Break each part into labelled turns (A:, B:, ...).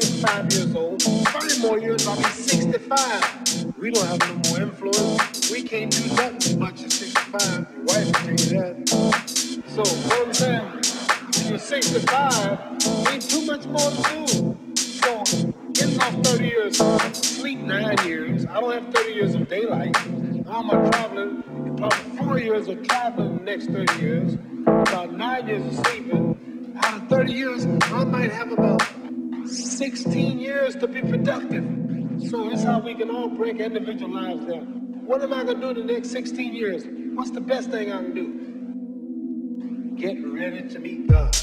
A: 35 years old. 30 more years, I'll be 65. We don't have no more influence. We can't do nothing much at 65. Your wife will tell you that. So, what I'm saying, you're 65, ain't too much more to do. So, getting off 30 years, sleep nine years. I don't have 30 years of daylight. I'm a traveling, probably four years of traveling the next 30 years, about nine years of sleeping. Out of 30 years, I might have about 16 years to be productive. So that's how we can all break individual lives down. What am I gonna do in the next 16 years? What's the best thing I can do? Get ready to meet God.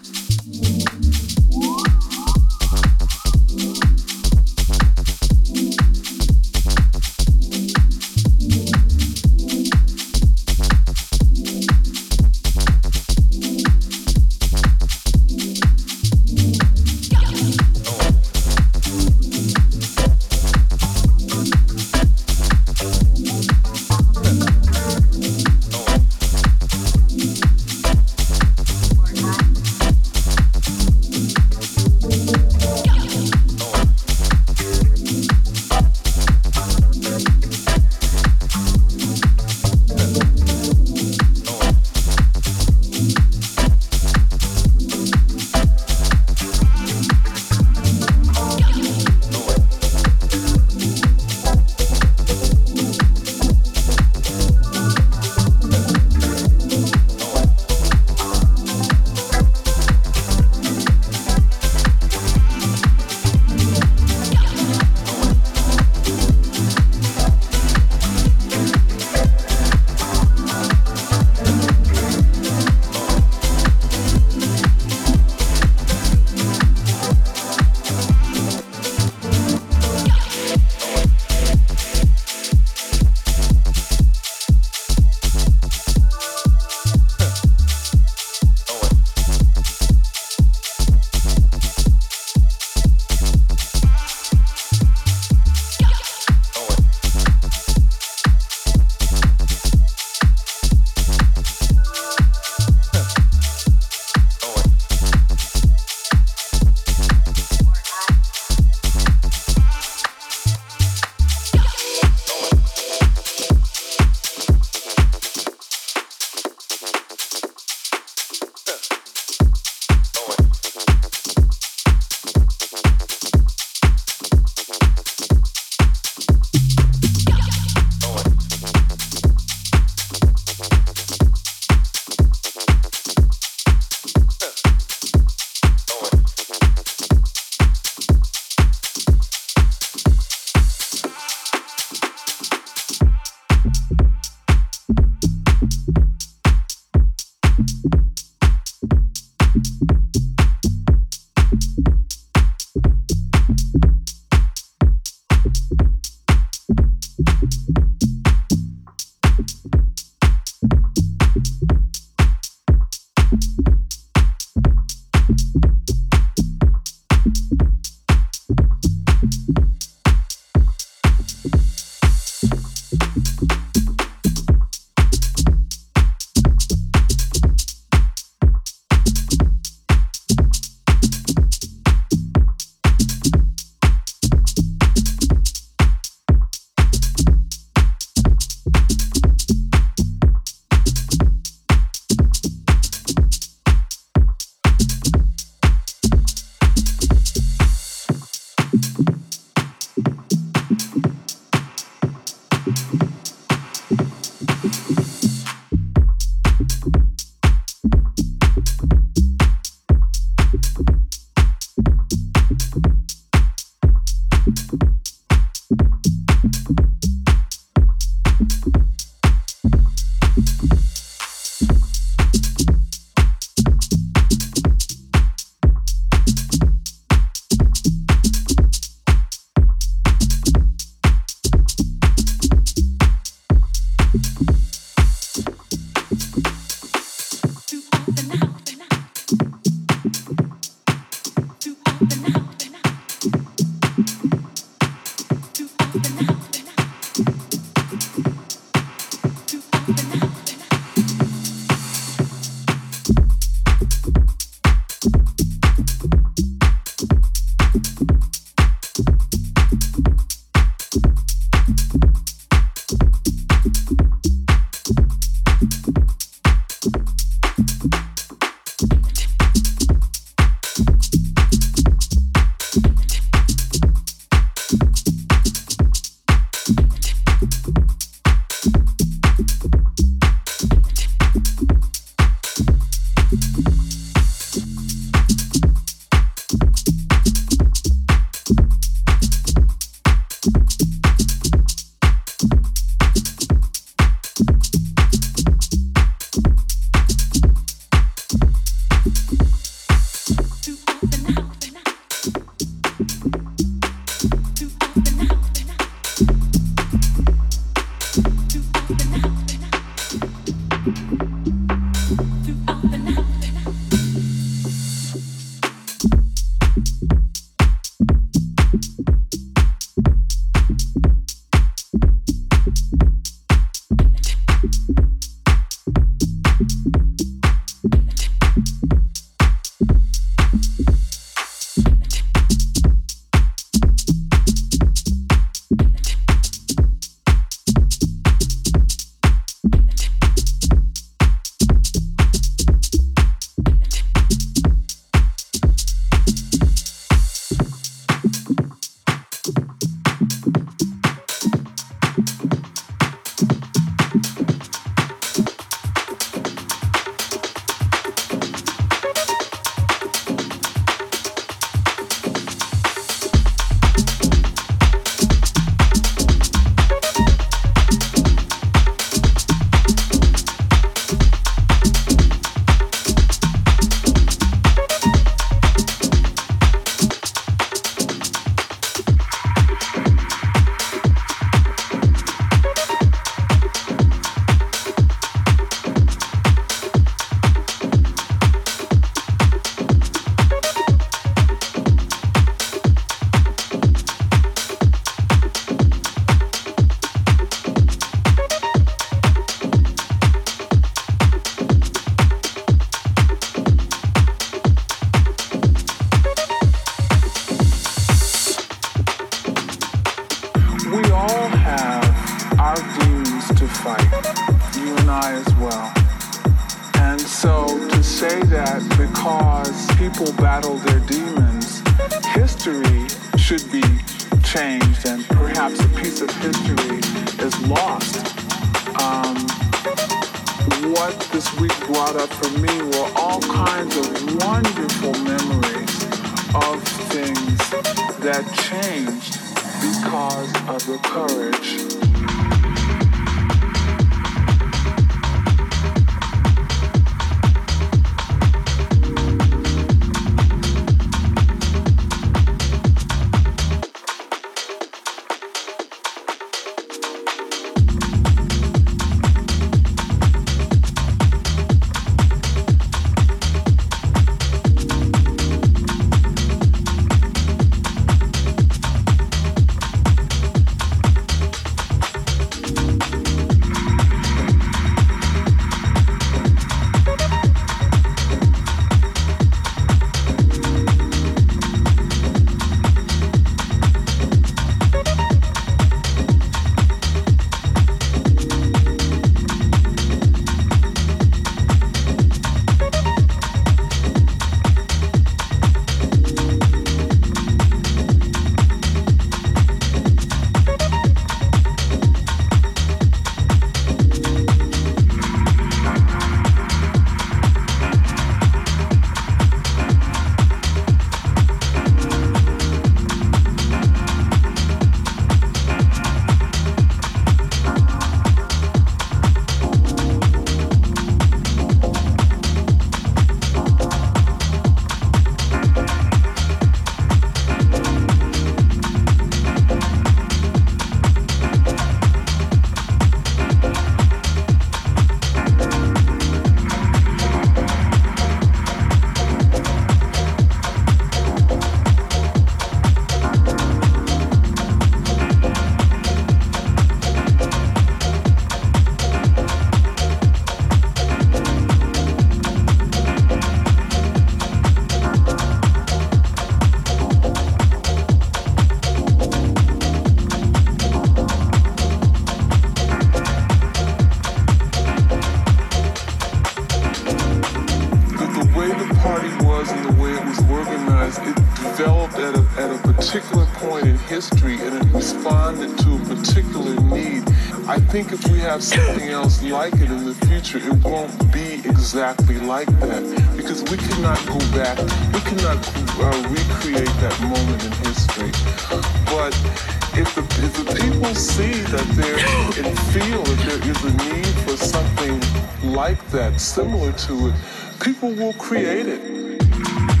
B: Similar to it, people will create it.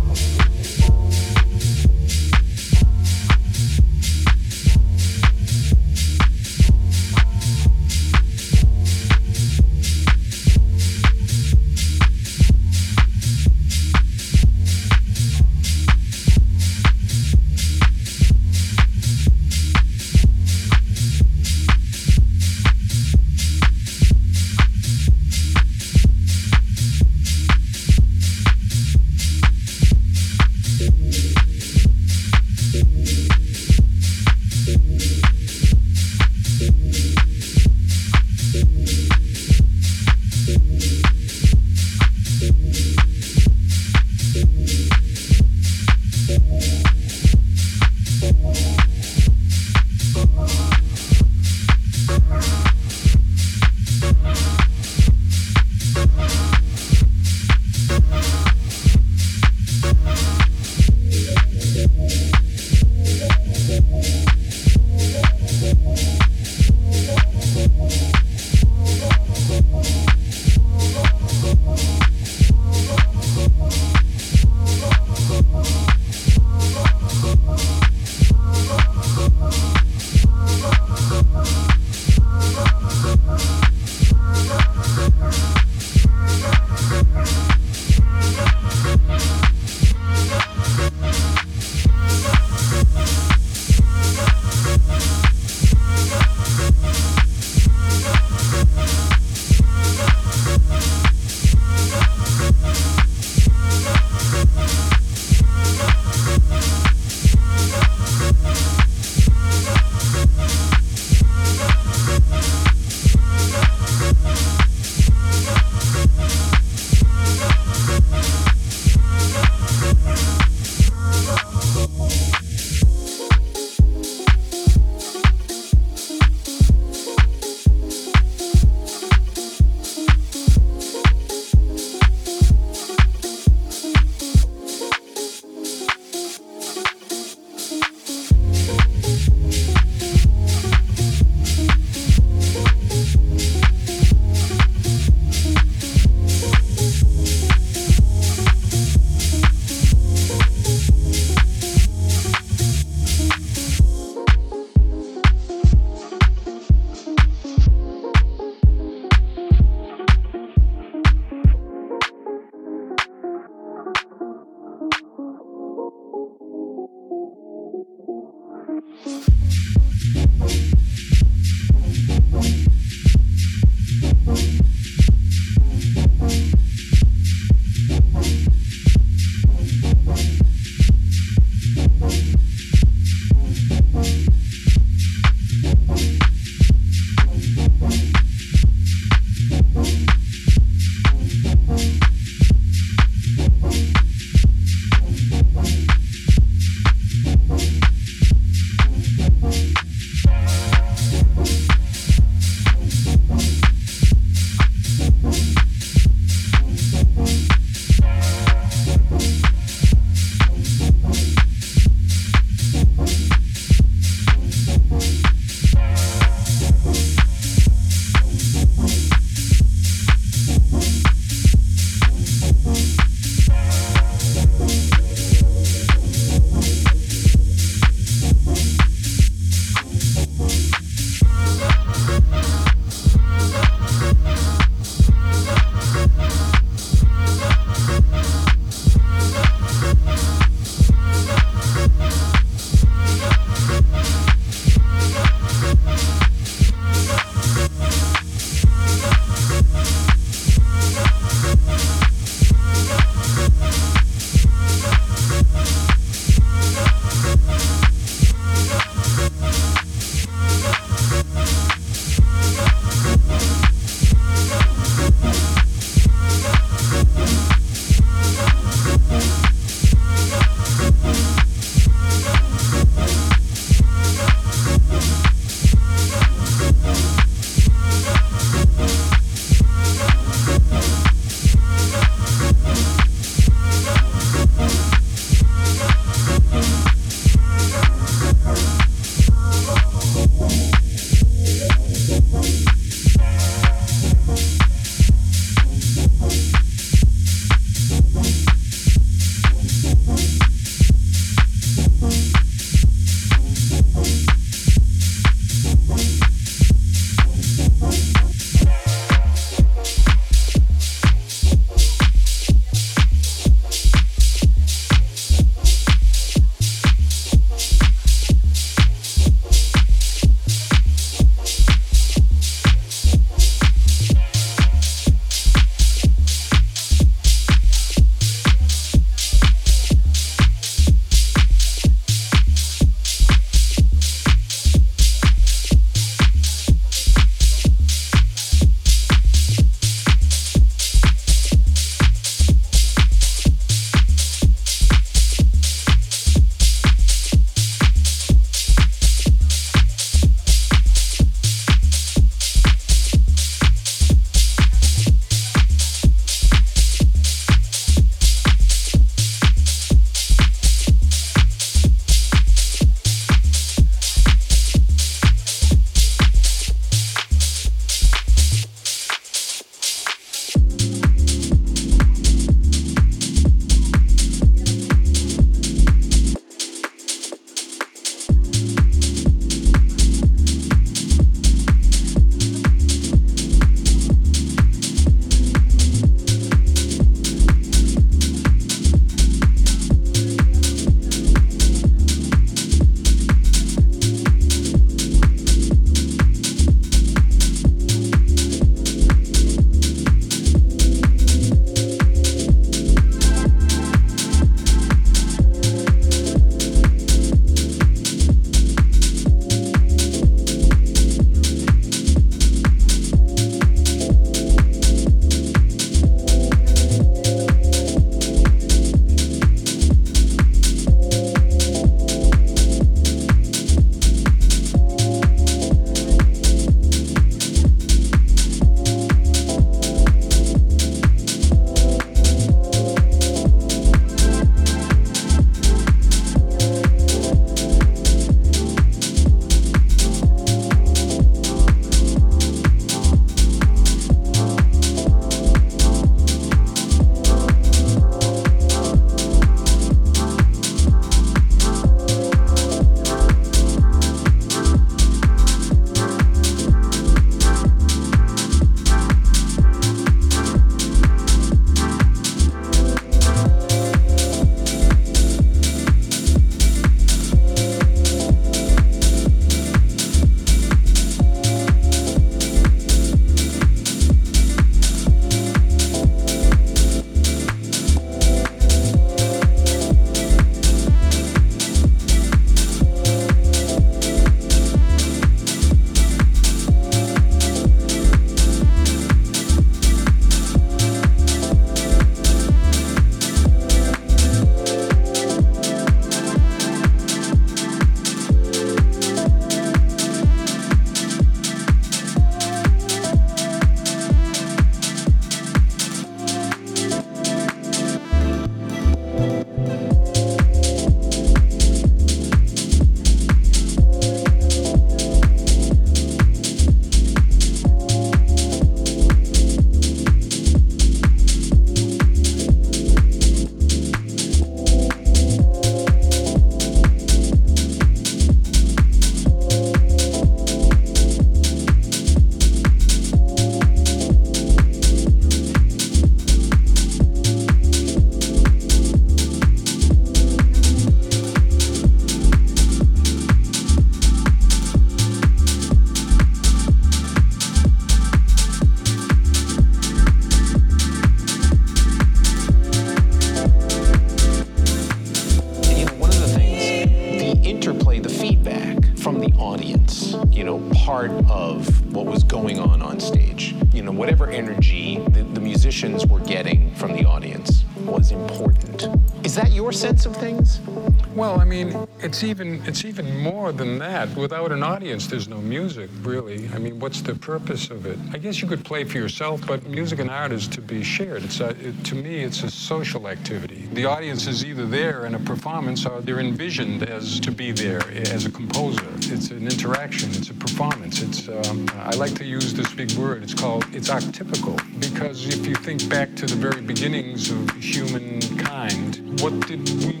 C: It's even more than that. Without an audience, there's no music, really. I mean, what's the purpose of it? I guess you could play for yourself, but music and art is to be shared. It's a, it, to me, it's a social activity. The audience is either there in a performance or they're envisioned as to be there as a composer. It's an interaction. It's a performance. It's um, I like to use this big word. It's called it's archetypical because if you think back to the very beginnings of humankind, what did we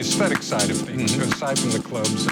C: aesthetic side of things,
D: Mm-hmm.
C: aside from the clubs,